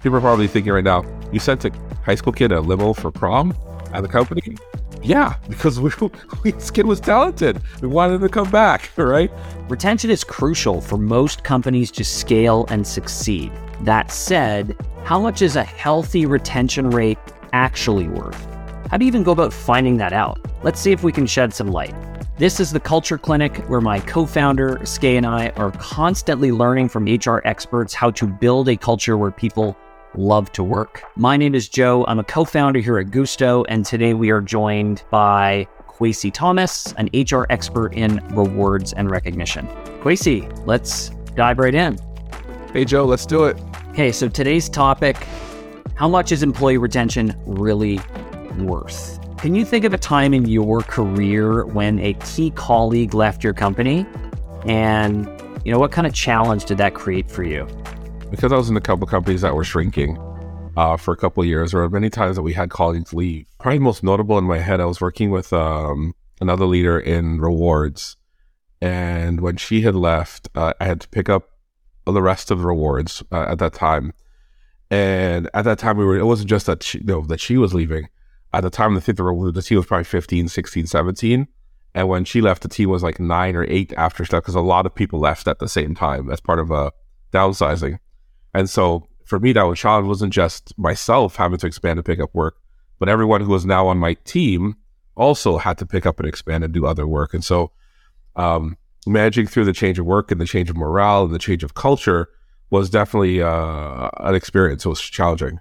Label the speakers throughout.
Speaker 1: People are probably thinking right now, you sent a high school kid a limo for prom at the company? Yeah, because we, we, this kid was talented. We wanted him to come back, right?
Speaker 2: Retention is crucial for most companies to scale and succeed. That said, how much is a healthy retention rate actually worth? How do you even go about finding that out? Let's see if we can shed some light. This is the Culture Clinic, where my co founder, Skai, and I are constantly learning from HR experts how to build a culture where people love to work. My name is Joe. I'm a co founder here at Guusto, and today we are joined by Kwesi Thomas, an HR expert in rewards and recognition. Kwesi, let's dive right in.
Speaker 1: Hey, Joe, let's do it.
Speaker 2: Okay, so today's topic how much is employee retention really worth? Can you think of a time in your career when a key colleague left your company? And, you know, what kind of challenge did that create for you?
Speaker 1: Because I was in a couple companies that were shrinking uh, for a couple years, there were many times that we had colleagues leave. Probably most notable in my head, I was working with um, another leader in rewards. And when she had left, uh, I had to pick up the rest of the rewards uh, at that time. And at that time, we were, it wasn't just that she, you know, that she was leaving. At the time, the, the team was probably 15, 16, 17. And when she left, the team was like nine or eight after stuff because a lot of people left at the same time as part of a downsizing. And so for me, that was challenge wasn't just myself having to expand and pick up work, but everyone who was now on my team also had to pick up and expand and do other work. And so um, managing through the change of work and the change of morale and the change of culture was definitely uh, an experience. It was challenging.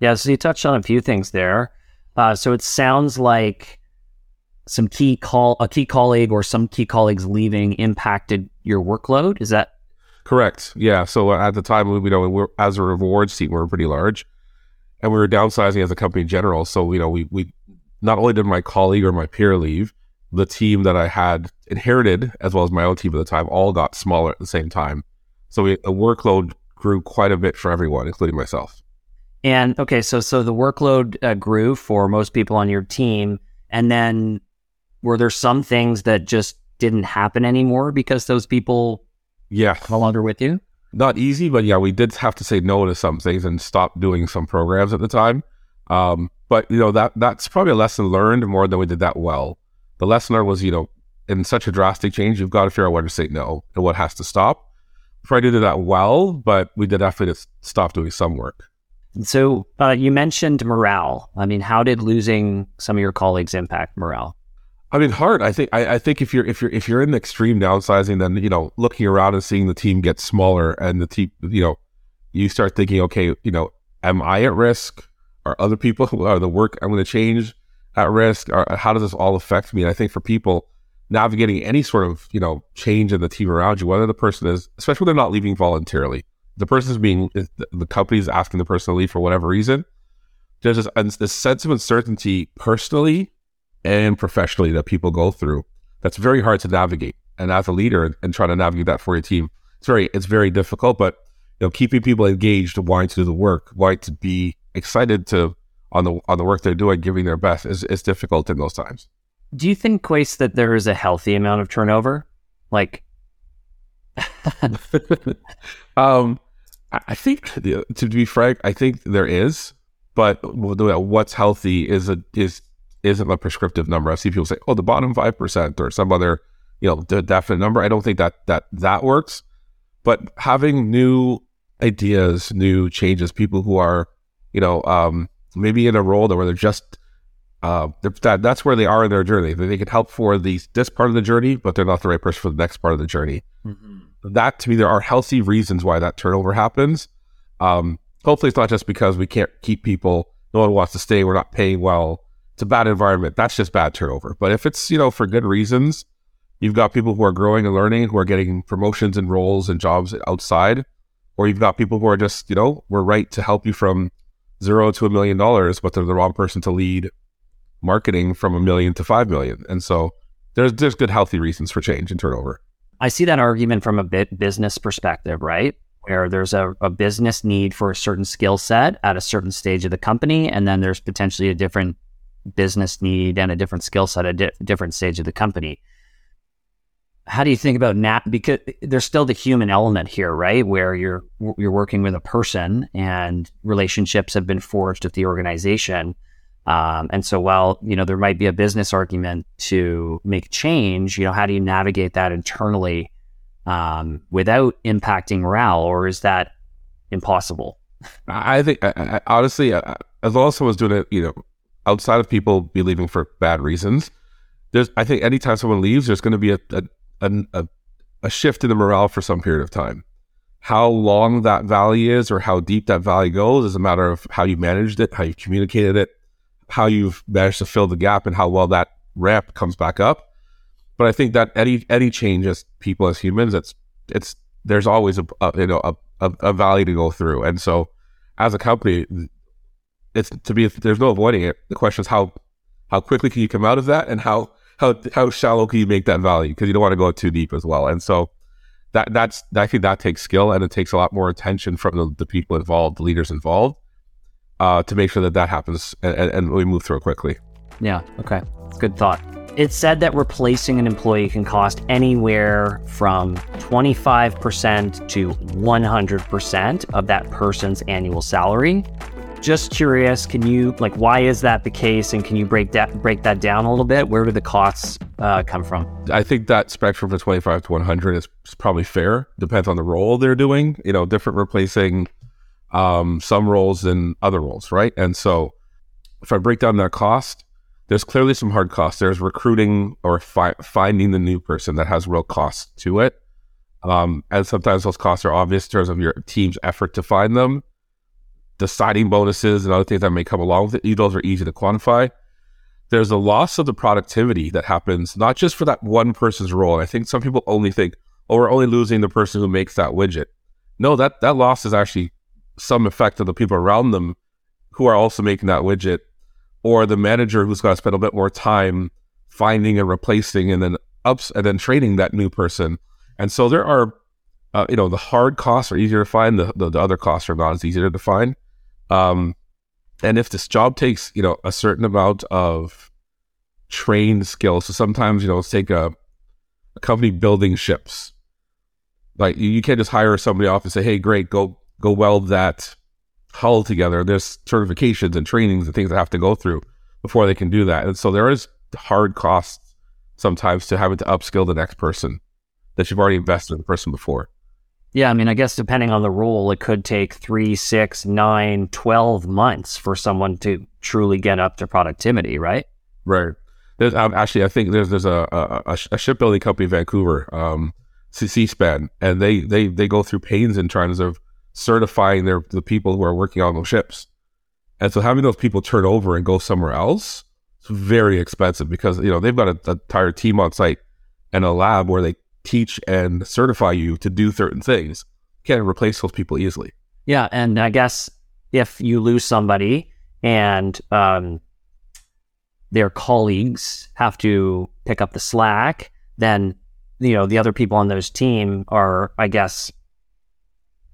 Speaker 2: Yeah, so you touched on a few things there. Uh, so it sounds like some key call a key colleague or some key colleagues leaving impacted your workload. Is that
Speaker 1: Correct. Yeah. So at the time, we you know we as a rewards team, we were pretty large, and we were downsizing as a company in general. So you know we we not only did my colleague or my peer leave, the team that I had inherited as well as my own team at the time all got smaller at the same time. So we, the workload grew quite a bit for everyone, including myself.
Speaker 2: And okay, so so the workload uh, grew for most people on your team, and then were there some things that just didn't happen anymore because those people
Speaker 1: yeah.
Speaker 2: No longer with you?
Speaker 1: Not easy, but yeah, we did have to say no to some things and stop doing some programs at the time. Um, but you know that that's probably a lesson learned more than we did that well. The lesson learned was you know in such a drastic change, you've got to figure out when to say no and what has to stop. probably did that well, but we did have to stop doing some work.
Speaker 2: So uh, you mentioned morale. I mean, how did losing some of your colleagues impact morale?
Speaker 1: I mean, hard. I think. I, I, think if you're if you're if you're in the extreme downsizing, then you know, looking around and seeing the team get smaller, and the team, you know, you start thinking, okay, you know, am I at risk? Are other people are the work I'm going to change at risk? Or how does this all affect me? And I think for people navigating any sort of you know change in the team around you, whether the person is, especially when they're not leaving voluntarily, the person is being the company is asking the person to leave for whatever reason. There's this, this sense of uncertainty personally and professionally that people go through that's very hard to navigate. And as a leader and, trying to navigate that for your team, it's very it's very difficult. But you know, keeping people engaged, wanting to do the work, wanting to be excited to on the on the work they're doing, giving their best is is difficult in those times.
Speaker 2: Do you think, Quace, that there is a healthy amount of turnover? Like,
Speaker 1: um, I think to be frank, I think there is, but what's healthy is a is isn't a prescriptive number. I see people say, "Oh, the bottom five percent" or some other, you know, definite number. I don't think that that that works. But having new ideas, new changes, people who are, you know, um, maybe in a role where they're just uh, that that's where they are in their journey. They can help for the this part of the journey, but they're not the right person for the next part of the journey. Mm-hmm. That to me, there are healthy reasons why that turnover happens. Um, hopefully, it's not just because we can't keep people. No one wants to stay. We're not paying well it's a bad environment. That's just bad turnover. But if it's, you know, for good reasons, you've got people who are growing and learning, who are getting promotions and roles and jobs outside, or you've got people who are just, you know, we're right to help you from zero to a million dollars, but they're the wrong person to lead marketing from a million to five million. And so there's there's good healthy reasons for change and turnover.
Speaker 2: I see that argument from a bit business perspective, right? Where there's a, a business need for a certain skill set at a certain stage of the company, and then there's potentially a different business need and a different skill set at a di- different stage of the company. how do you think about nap? Because there's still the human element here, right? Where you're you're working with a person, and relationships have been forged with the organization. Um, and so, while you know there might be a business argument to make change, you know, how do you navigate that internally um, without impacting morale, or is that impossible?
Speaker 1: I think, I, I, honestly, as long as someone's doing it, you know, outside of people be leaving for bad reasons, there's, I think, anytime someone leaves, there's going to be a, a a, a shift in the morale for some period of time. How long that valley is or how deep that valley goes is a matter of how you managed it, how you communicated it, how you've managed to fill the gap, and how well that ramp comes back up. But I think that any any change as people as humans, it's it's there's always a, a you know a, a, a valley to go through, and so as a company, it's to be there's no avoiding it. The question is how how quickly can you come out of that, and how how how shallow can you make that valley because you don't want to go too deep as well. And so that that's I think that takes skill and it takes a lot more attention from the, the people involved, the leaders involved, uh, to make sure that that happens and, and we move through it quickly.
Speaker 2: Yeah. Okay. Good thought. It's said that replacing an employee can cost anywhere from 25% to 100% of that person's annual salary. Just curious, can you like why is that the case, and can you break that break that down a little bit? Where do the costs uh, come from?
Speaker 1: I think that spectrum from 25 to 100 is probably fair. Depends on the role they're doing. You know, different replacing um, some roles than other roles, right? And so, if I break down that cost, there's clearly some hard costs. There's recruiting or fi- finding the new person that has real costs to it. Um, and sometimes those costs are obvious in terms of your team's effort to find them deciding bonuses and other things that may come along with it. Those are easy to quantify. There's a loss of the productivity that happens not just for that one person's role. And I think some people only think, oh, we're only losing the person who makes that widget. No, that that loss is actually some effect of the people around them who are also making that widget, or the manager who's got to spend a bit more time finding and replacing and then ups and then training that new person. And so there are, uh, you know, the hard costs are easier to find. The, the, the other costs are not as easy to find. Um, and if this job takes, you know, a certain amount of trained skills, so sometimes, you know, let's take a, a company building ships. Like you can't just hire somebody off and say, "Hey, great, go go weld that hull together." There's certifications and trainings and things that have to go through before they can do that. And so there is hard costs sometimes to having to upskill the next person that you've already invested in the person before.
Speaker 2: Yeah, I mean, I guess depending on the role, it could take three, six, nine, 12 months for someone to truly get up to productivity, right?
Speaker 1: Right. There's um, actually, I think there's there's a, a, a shipbuilding company in Vancouver, um, Seaspan, and they, they they go through pains in terms of certifying their the people who are working on those ships, and so having those people turn over and go somewhere else, it's very expensive because you know they've got an entire team on site and a lab where they teach and certify you to do certain things. Can't replace those people easily.
Speaker 2: Yeah, and I guess if you lose somebody and um, their colleagues have to pick up the slack, then you know the other people on those team are, I guess,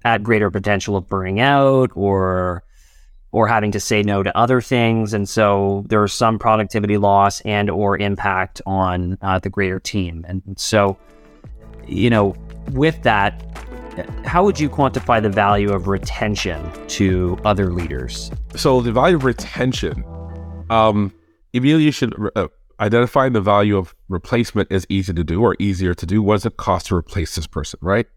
Speaker 2: at greater potential of burning out or or having to say no to other things, and so there's some productivity loss and or impact on uh, the greater team, and so you know, with that, how would you quantify the value of retention to other leaders?
Speaker 1: So the value of retention, um, immediately you should uh, identify the value of replacement is easy to do or easier to do. What does it cost to replace this person, right?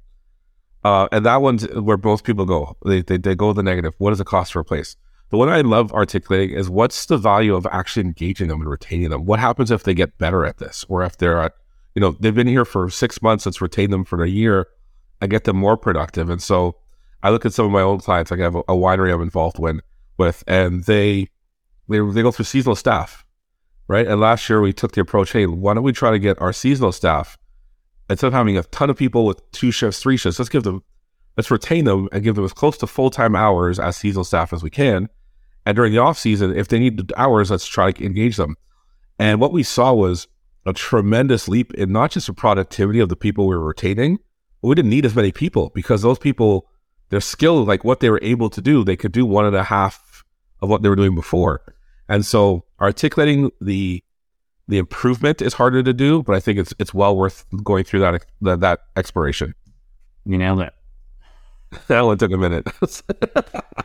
Speaker 1: Uh, and that one's where most people go. They, they, they go the negative. What does it cost to replace? The one I love articulating is what's the value of actually engaging them and retaining them? What happens if they get better at this or if they're at you know, they've been here for six months. Let's retain them for a year. I get them more productive. And so I look at some of my old clients. Like I have a, a winery I'm involved with, with, and they, they they go through seasonal staff, right? And last year we took the approach, hey, why don't we try to get our seasonal staff instead of having a ton of people with two shifts, three shifts, let's give them, let's retain them and give them as close to full time hours as seasonal staff as we can. And during the off season, if they need hours, let's try to engage them. And what we saw was a tremendous leap in not just the productivity of the people we were retaining, we didn't need as many people because those people, their skill, like what they were able to do, they could do one and a half of what they were doing before. And so articulating the the improvement is harder to do, but I think it's it's well worth going through that that, that exploration.
Speaker 2: You nailed it.
Speaker 1: that one took a minute.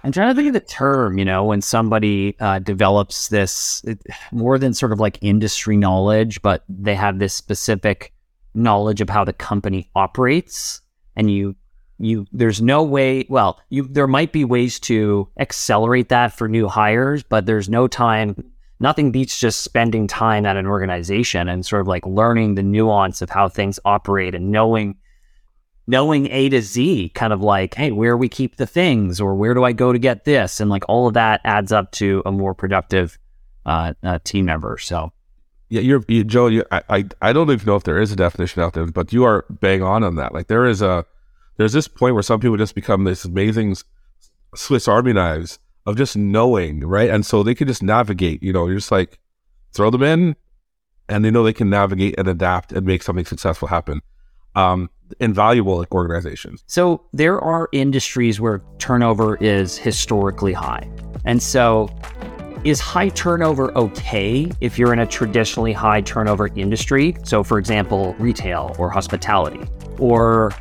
Speaker 2: I'm trying to think of the term, you know, when somebody uh, develops this it, more than sort of like industry knowledge, but they have this specific knowledge of how the company operates, and you you there's no way. Well, you there might be ways to accelerate that for new hires, but there's no time. Nothing beats just spending time at an organization and sort of like learning the nuance of how things operate and knowing knowing A to Z, kind of like, hey, where we keep the things or where do I go to get this? And like all of that adds up to a more productive uh, uh, team member. So,
Speaker 1: yeah, you're you, Joe. You, I, I I don't even know if there is a definition out there, but you are bang on on that. Like there is a there's this point where some people just become this amazing Swiss Army knives of just knowing, right? And so they can just navigate. You know, you're just like throw them in, and they know they can navigate and adapt and make something successful happen. Um, invaluable organizations.
Speaker 2: So there are industries where turnover is historically high. And so is high turnover okay if you're in a traditionally high turnover industry? So for example, retail or hospitality, or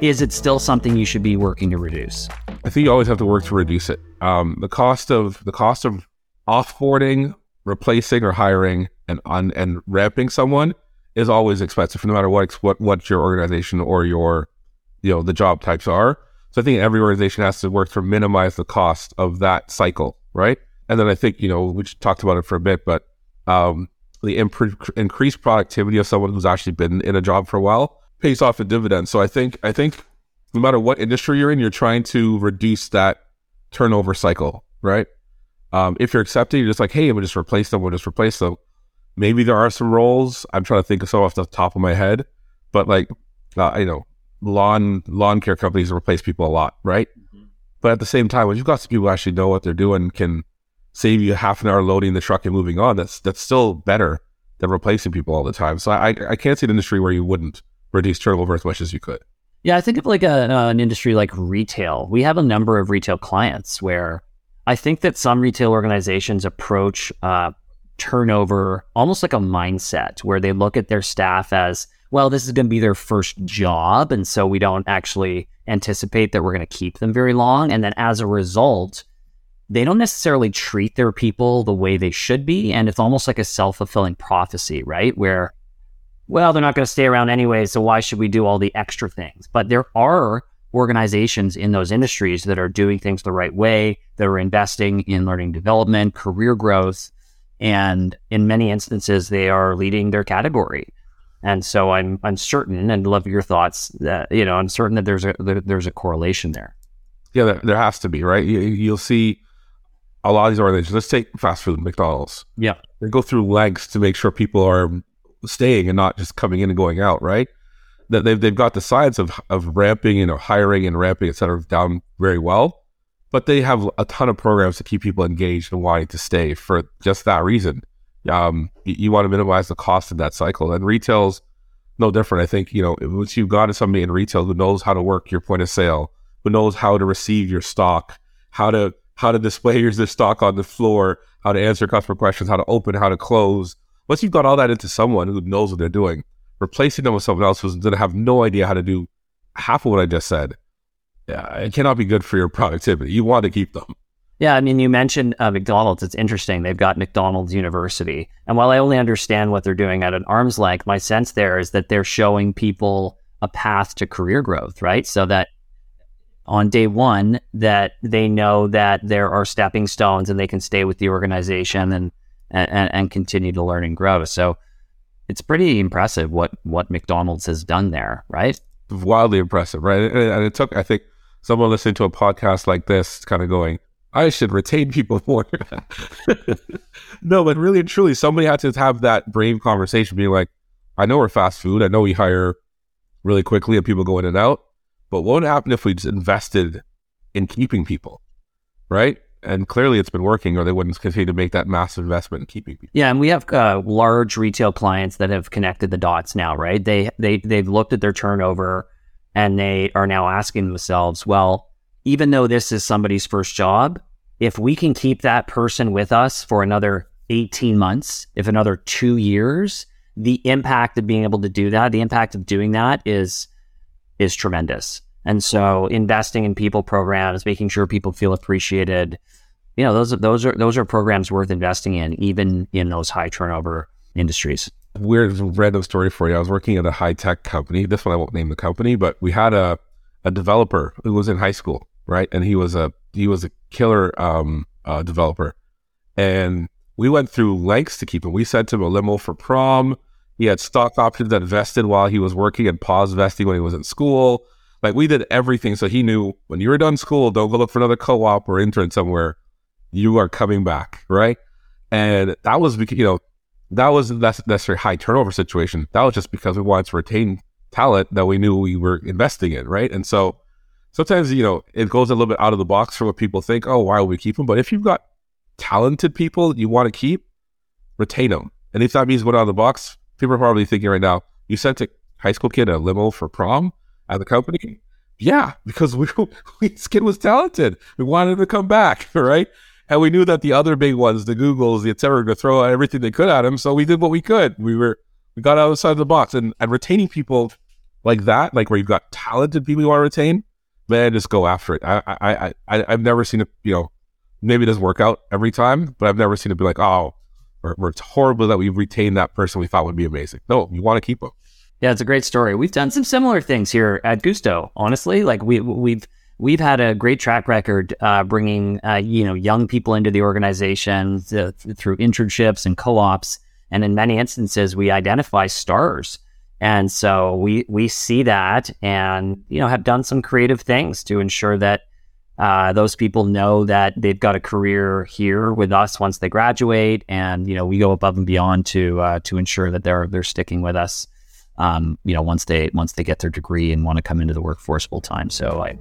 Speaker 2: is it still something you should be working to reduce?
Speaker 1: I think you always have to work to reduce it. Um, the cost of the cost of offboarding, replacing, or hiring and on and ramping someone is always expensive, no matter what what what your organization or your you know the job types are. So I think every organization has to work to minimize the cost of that cycle, right? And then I think you know we just talked about it for a bit, but um, the imp- increased productivity of someone who's actually been in a job for a while pays off in dividends. So I think I think no matter what industry you're in, you're trying to reduce that turnover cycle, right? Um, if you're accepting, you're just like, hey, we'll just replace them, we'll just replace them. Maybe there are some roles. I'm trying to think of some off the top of my head, but like, uh, you know, lawn lawn care companies replace people a lot, right? Mm-hmm. But at the same time, when you've got some people who actually know what they're doing, can save you half an hour loading the truck and moving on. That's that's still better than replacing people all the time. So I I can't see an industry where you wouldn't reduce turnover as much as you could.
Speaker 2: Yeah, I think of like a, uh, an industry like retail. We have a number of retail clients where I think that some retail organizations approach uh, turnover almost like a mindset where they look at their staff as well this is going to be their first job and so we don't actually anticipate that we're going to keep them very long. And then as a result they don't necessarily treat their people the way they should be and it's almost like a self-fulfilling prophecy right? Where well they're not going to stay around anyway so why should we do all the extra things? But there are organizations in those industries that are doing things the right way that are investing in learning development career growth and in many instances they are leading their category. And so I'm I'm certain, and love your thoughts that you know I'm certain that there's a there, there's a correlation there.
Speaker 1: Yeah, there, there has to be, right? You, will see a lot of these organizations. Let's take fast food, McDonald's.
Speaker 2: Yeah,
Speaker 1: they go through lengths to make sure people are staying and not just coming in and going out, right? That they've they've got the science of of ramping, you know, hiring and ramping, et cetera, down very well but they have a ton of programs to keep people engaged and wanting to stay for just that reason. Um, you, you, want to minimize the cost of that cycle, and retail's no different. I think you know once you've got somebody in retail who knows how to work your point of sale, who knows how to receive your stock, how to how to display your stock on the floor, how to answer customer questions, how to open, how to close. Once you've got all that into someone who knows what they're doing, replacing them with someone else who's going to have no idea how to do half of what I just said yeah, it cannot be good for your productivity. You want to keep them.
Speaker 2: Yeah, I mean, you mentioned uh, McDonald's. It's interesting. They've got McDonald's University. And while I only understand what they're doing at an arm's length, my sense there is that they're showing people a path to career growth, right? So that on day one, that they know that there are stepping stones and they can stay with the organization and, and, and continue to learn and grow. So it's pretty impressive what, what McDonald's has done there, right?
Speaker 1: Wildly impressive, right? And it took, I think, someone listening to a podcast like this kind of going, I should retain people more. no, but really and truly, somebody had to have that brave conversation, being like, I know we're fast food. I know we hire really quickly and people go in and out. But what would happen if we just invested in keeping people? Right? And clearly it's been working, or they wouldn't continue to make that massive investment in keeping people.
Speaker 2: Yeah, and we have uh, large retail clients that have connected the dots now, right? They they they've looked at their turnover and they are now asking themselves, well, even though this is somebody's first job, if we can keep that person with us for another 18 months, if another two years, the impact of being able to do that, the impact of doing that is is tremendous. And so investing in people programs, making sure people feel appreciated, you know, those are those are those are programs worth investing in, even in those high turnover industries.
Speaker 1: Weird random story for you. I was working at a high tech company. This one I won't name the company, but we had a a developer who was in high school, right? And he was a he was a killer um, uh, developer, and we went through lengths to keep him. We sent him a limo for prom. He had stock options that vested while he was working and pause vesting when he was in school. Like we did everything so he knew when you were done school, don't go look for another co-op or intern somewhere. You are coming back, right? And that was because you know that wasn't necessarily high turnover situation. That was just because we wanted to retain talent that we knew we were investing in, right? And so sometimes you know it goes a little bit out of the box for what people think. Oh, why would we keep them? But if you've got talented people you want to keep, retain them. And if that means going out of the box, people are probably thinking right now, you sent a high school kid a limo for prom at the company? Yeah, because we, we this kid was talented. We wanted him to come back, right? And we knew that the other big ones, the Googles, the going to throw everything they could at him. So we did what we could. We were we got outside of the box and, and retaining people like that, like where you've got talented people you want to retain, man, just go after it. I I I I've never seen it, you know, maybe it doesn't work out every time, but I've never seen it be like, oh, we're, we're horrible that we retained that person we thought would be amazing. No, you want to keep them.
Speaker 2: Yeah, it's a great story. We've done some similar things here at Guusto. Honestly, like we we've we've had a great track record uh, bringing uh, you know young people into the organization th- through internships and co-ops, and in many instances we identify stars. And so we we see that, and you know have done some creative things to ensure that uh, those people know that they've got a career here with us once they graduate, and you know we go above and beyond to uh, to ensure that they're they're sticking with us. Um, you know, once they once they get their degree and want to come into the workforce full time. So I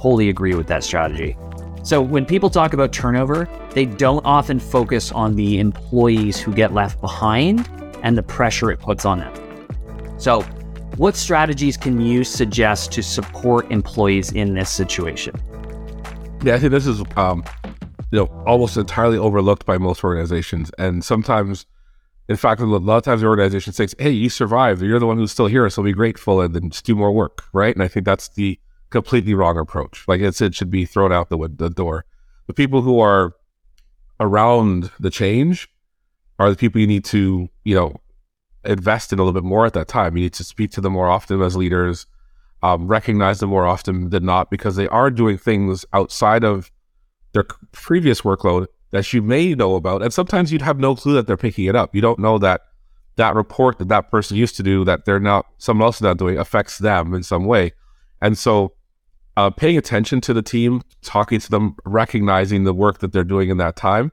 Speaker 2: wholly agree with that strategy. So when people talk about turnover, they don't often focus on the employees who get left behind and the pressure it puts on them. So, what strategies can you suggest to support employees in this situation?
Speaker 1: Yeah, I think this is um, you know almost entirely overlooked by most organizations, and sometimes, in fact, a lot of times the organization says, "Hey, you survived. You're the one who's still here, so be grateful and then just do more work." Right? And I think that's the completely wrong approach. Like it's, it should be thrown out the, the door. The people who are around the change are the people you need to, you know, invest in a little bit more at that time. You need to speak to them more often as leaders um, recognize them more often than not because they are doing things outside of their previous workload that you may know about. And sometimes you'd have no clue that they're picking it up. You don't know that that report that that person used to do that they're not, someone else is not doing affects them in some way. And so uh, paying attention to the team, talking to them, recognizing the work that they're doing in that time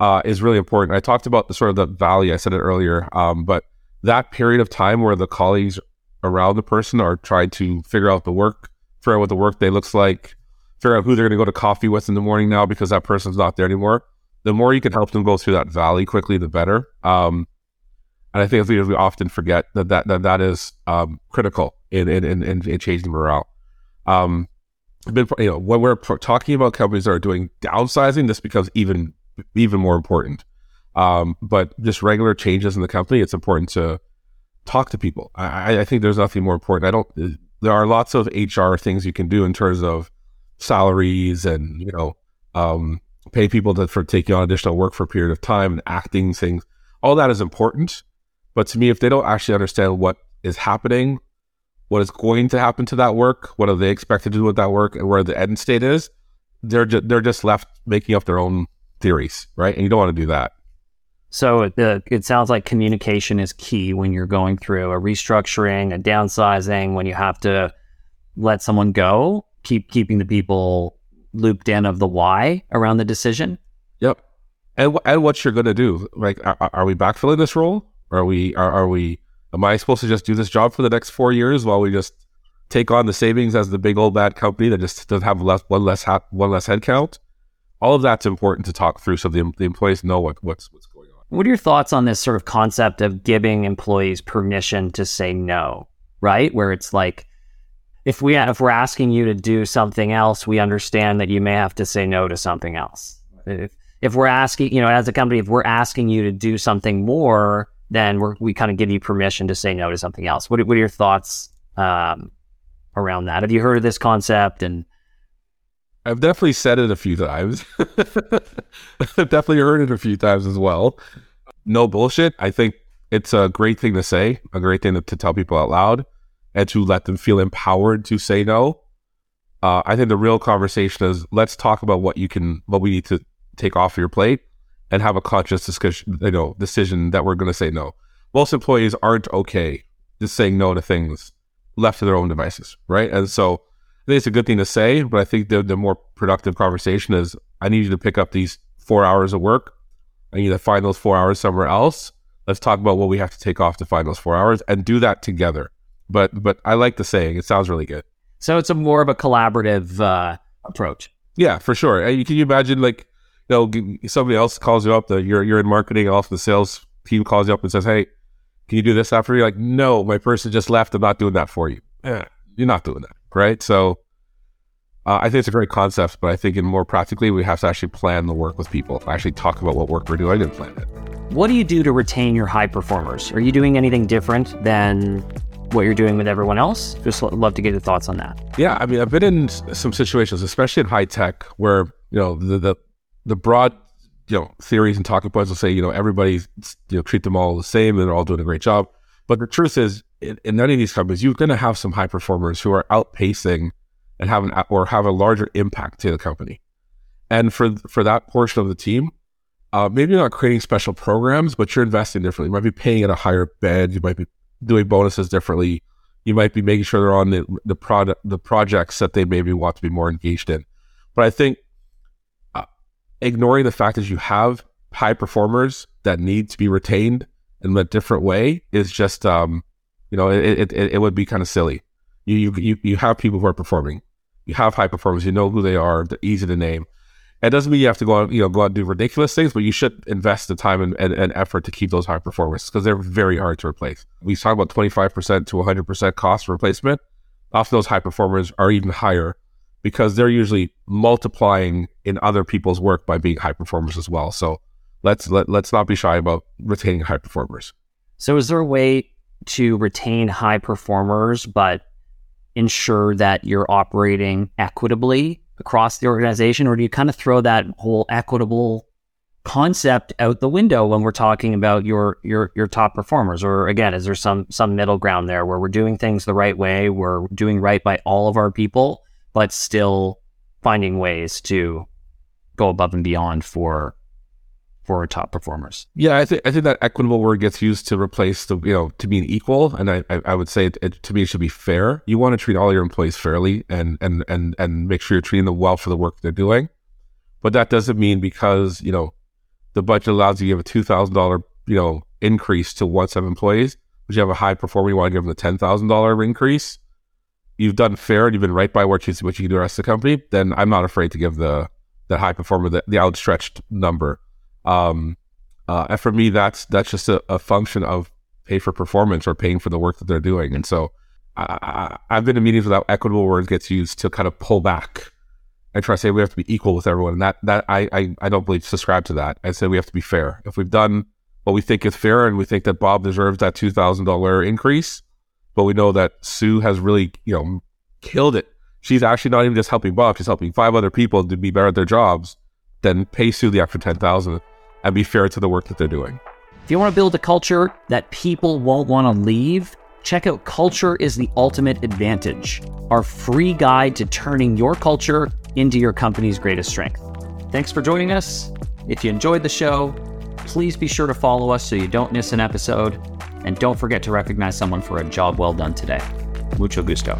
Speaker 1: uh, is really important. I talked about the sort of the valley, I said it earlier, um, but that period of time where the colleagues around the person or try to figure out the work, figure out what the work day looks like, figure out who they're going to go to coffee with in the morning now because that person's not there anymore. The more you can help them go through that valley quickly, the better. Um, and I think as leaders, we often forget that that that, that is um, critical in in, in in changing morale. Um, been, you know, when we're talking about companies that are doing downsizing, this becomes even even more important. Um, but just regular changes in the company, it's important to talk to people. I, I think there's nothing more important. I don't. There are lots of HR things you can do in terms of salaries and you know um, pay people to, for taking on additional work for a period of time and acting things. All that is important, but to me, if they don't actually understand what is happening, what is going to happen to that work, what are they expected to do with that work, and where the end state is, they're ju- they're just left making up their own theories, right? And you don't want to do that.
Speaker 2: So the, it sounds like communication is key when you're going through a restructuring, a downsizing, when you have to let someone go, keep keeping the people looped in of the why around the decision.
Speaker 1: Yep. And, and what you're going to do. Like, are, are, we backfilling this role? Are we, are, are we, am I supposed to just do this job for the next four years while we just take on the savings as the big old bad company that just doesn't have less, one less, ha- one less headcount? All of that's important to talk through so the, the employees know what, what's, what's going on.
Speaker 2: what are your thoughts on this sort of concept of giving employees permission to say no, right? Where it's like, if we if we're asking you to do something else, we understand that you may have to say no to something else. If if we're asking, you know, as a company, if we're asking you to do something more, then we kind of give you permission to say no to something else. What, what are your thoughts um, around that? Have you heard of this concept? And
Speaker 1: I've definitely said it a few times. I've definitely heard it a few times as well. No bullshit. I think it's a great thing to say, a great thing to, to tell people out loud, and to let them feel empowered to say no. Uh, I think the real conversation is let's talk about what you can, what we need to take off your plate, and have a conscious discussion, you know, decision that we're going to say no. Most employees aren't okay just saying no to things left to their own devices, right? And so I think it's a good thing to say, but I think the, the more productive conversation is I need you to pick up these four hours of work. I need to find those four hours somewhere else. Let's talk about what we have to take off to find those four hours and do that together. But but I like the saying; it sounds really good.
Speaker 2: So it's a more of a collaborative uh, approach.
Speaker 1: Yeah, for sure. And can you imagine like you know somebody else calls you up, the you're you're in marketing, off the sales team calls you up and says, "Hey, can you do this after?" You're like, "No, my person just left. I'm not doing that for you." Yeah, you're not doing that right? So uh, I think it's a great concept, but I think in more practically, we have to actually plan the work with people, actually talk about what work we're doing and plan it.
Speaker 2: What do you do to retain your high performers? Are you doing anything different than what you're doing with everyone else? Just love to get your thoughts on that.
Speaker 1: Yeah, I mean, I've been in some situations, especially in high tech, where you know the the, the broad you know theories and talking points will say you know everybody's you know treat them all the same and they're all doing a great job. But the truth is, in, in of these companies, you're going to have some high performers who are outpacing and have an or have a larger impact to the company. And for for that portion of the team, uh, maybe you're not creating special programs, but you're investing differently. You might be paying at a higher bed. You might be doing bonuses differently. You might be making sure they're on the the product the projects that they maybe want to be more engaged in. But I think ignoring the fact that you have high performers that need to be retained in a different way is just um, you know it, it, it would be kind of silly. You, you you have people who are performing. You have high performers. You know who they are. They're easy to name. It doesn't mean you have to go out, you know, go out and do ridiculous things, but you should invest the time and, and, and effort to keep those high performers because they're very hard to replace. We talk about 25% to 100% cost replacement. Often those high performers are even higher because they're usually multiplying in other people's work by being high performers as well. So let's let, let's not be shy about retaining high performers.
Speaker 2: So is there a way to retain high performers but ensure that you're operating equitably across the organization, or do you kind of throw that whole equitable concept out the window when we're talking about your your your top performers? Or again, is there some some middle ground there where we're doing things the right way, we're doing right by all of our people, but still finding ways to go above and beyond for for top performers.
Speaker 1: Yeah, I think I think that equitable word gets used to replace the you know to mean equal, and I I, I would say it, it, to me it should be fair. You want to treat all your employees fairly and and and and make sure you're treating them well for the work they're doing, but that doesn't mean because you know the budget allows you to give a two thousand dollar you know increase to one set of employees, but you have a high performer you want to give them a ten thousand dollar increase. You've done fair and you've been right by what you what you can do the rest of the company. Then I'm not afraid to give the the high performer the, the outstretched number um, uh, and for me, that's that's just a, a, function of pay for performance or paying for the work that they're doing. And so I, have been in meetings without equitable words gets used to kind of pull back and try to say we have to be equal with everyone. And that that I, I, I don't believe subscribe to that. I say we have to be fair. If we've done what we think is fair and we think that Bob deserves that two thousand dollar increase, but we know that Sue has really, you know, killed it. She's actually not even just helping Bob, she's helping five other people to be better at their jobs, then pay Sue the extra ten thousand and be fair to the work that they're doing.
Speaker 2: If you want to build a culture that people won't want to leave, check out Culture is the Ultimate Advantage, our free guide to turning your culture into your company's greatest strength. Thanks for joining us. If you enjoyed the show, please be sure to follow us so you don't miss an episode. And don't forget to recognize someone for a job well done today. Mucho gusto.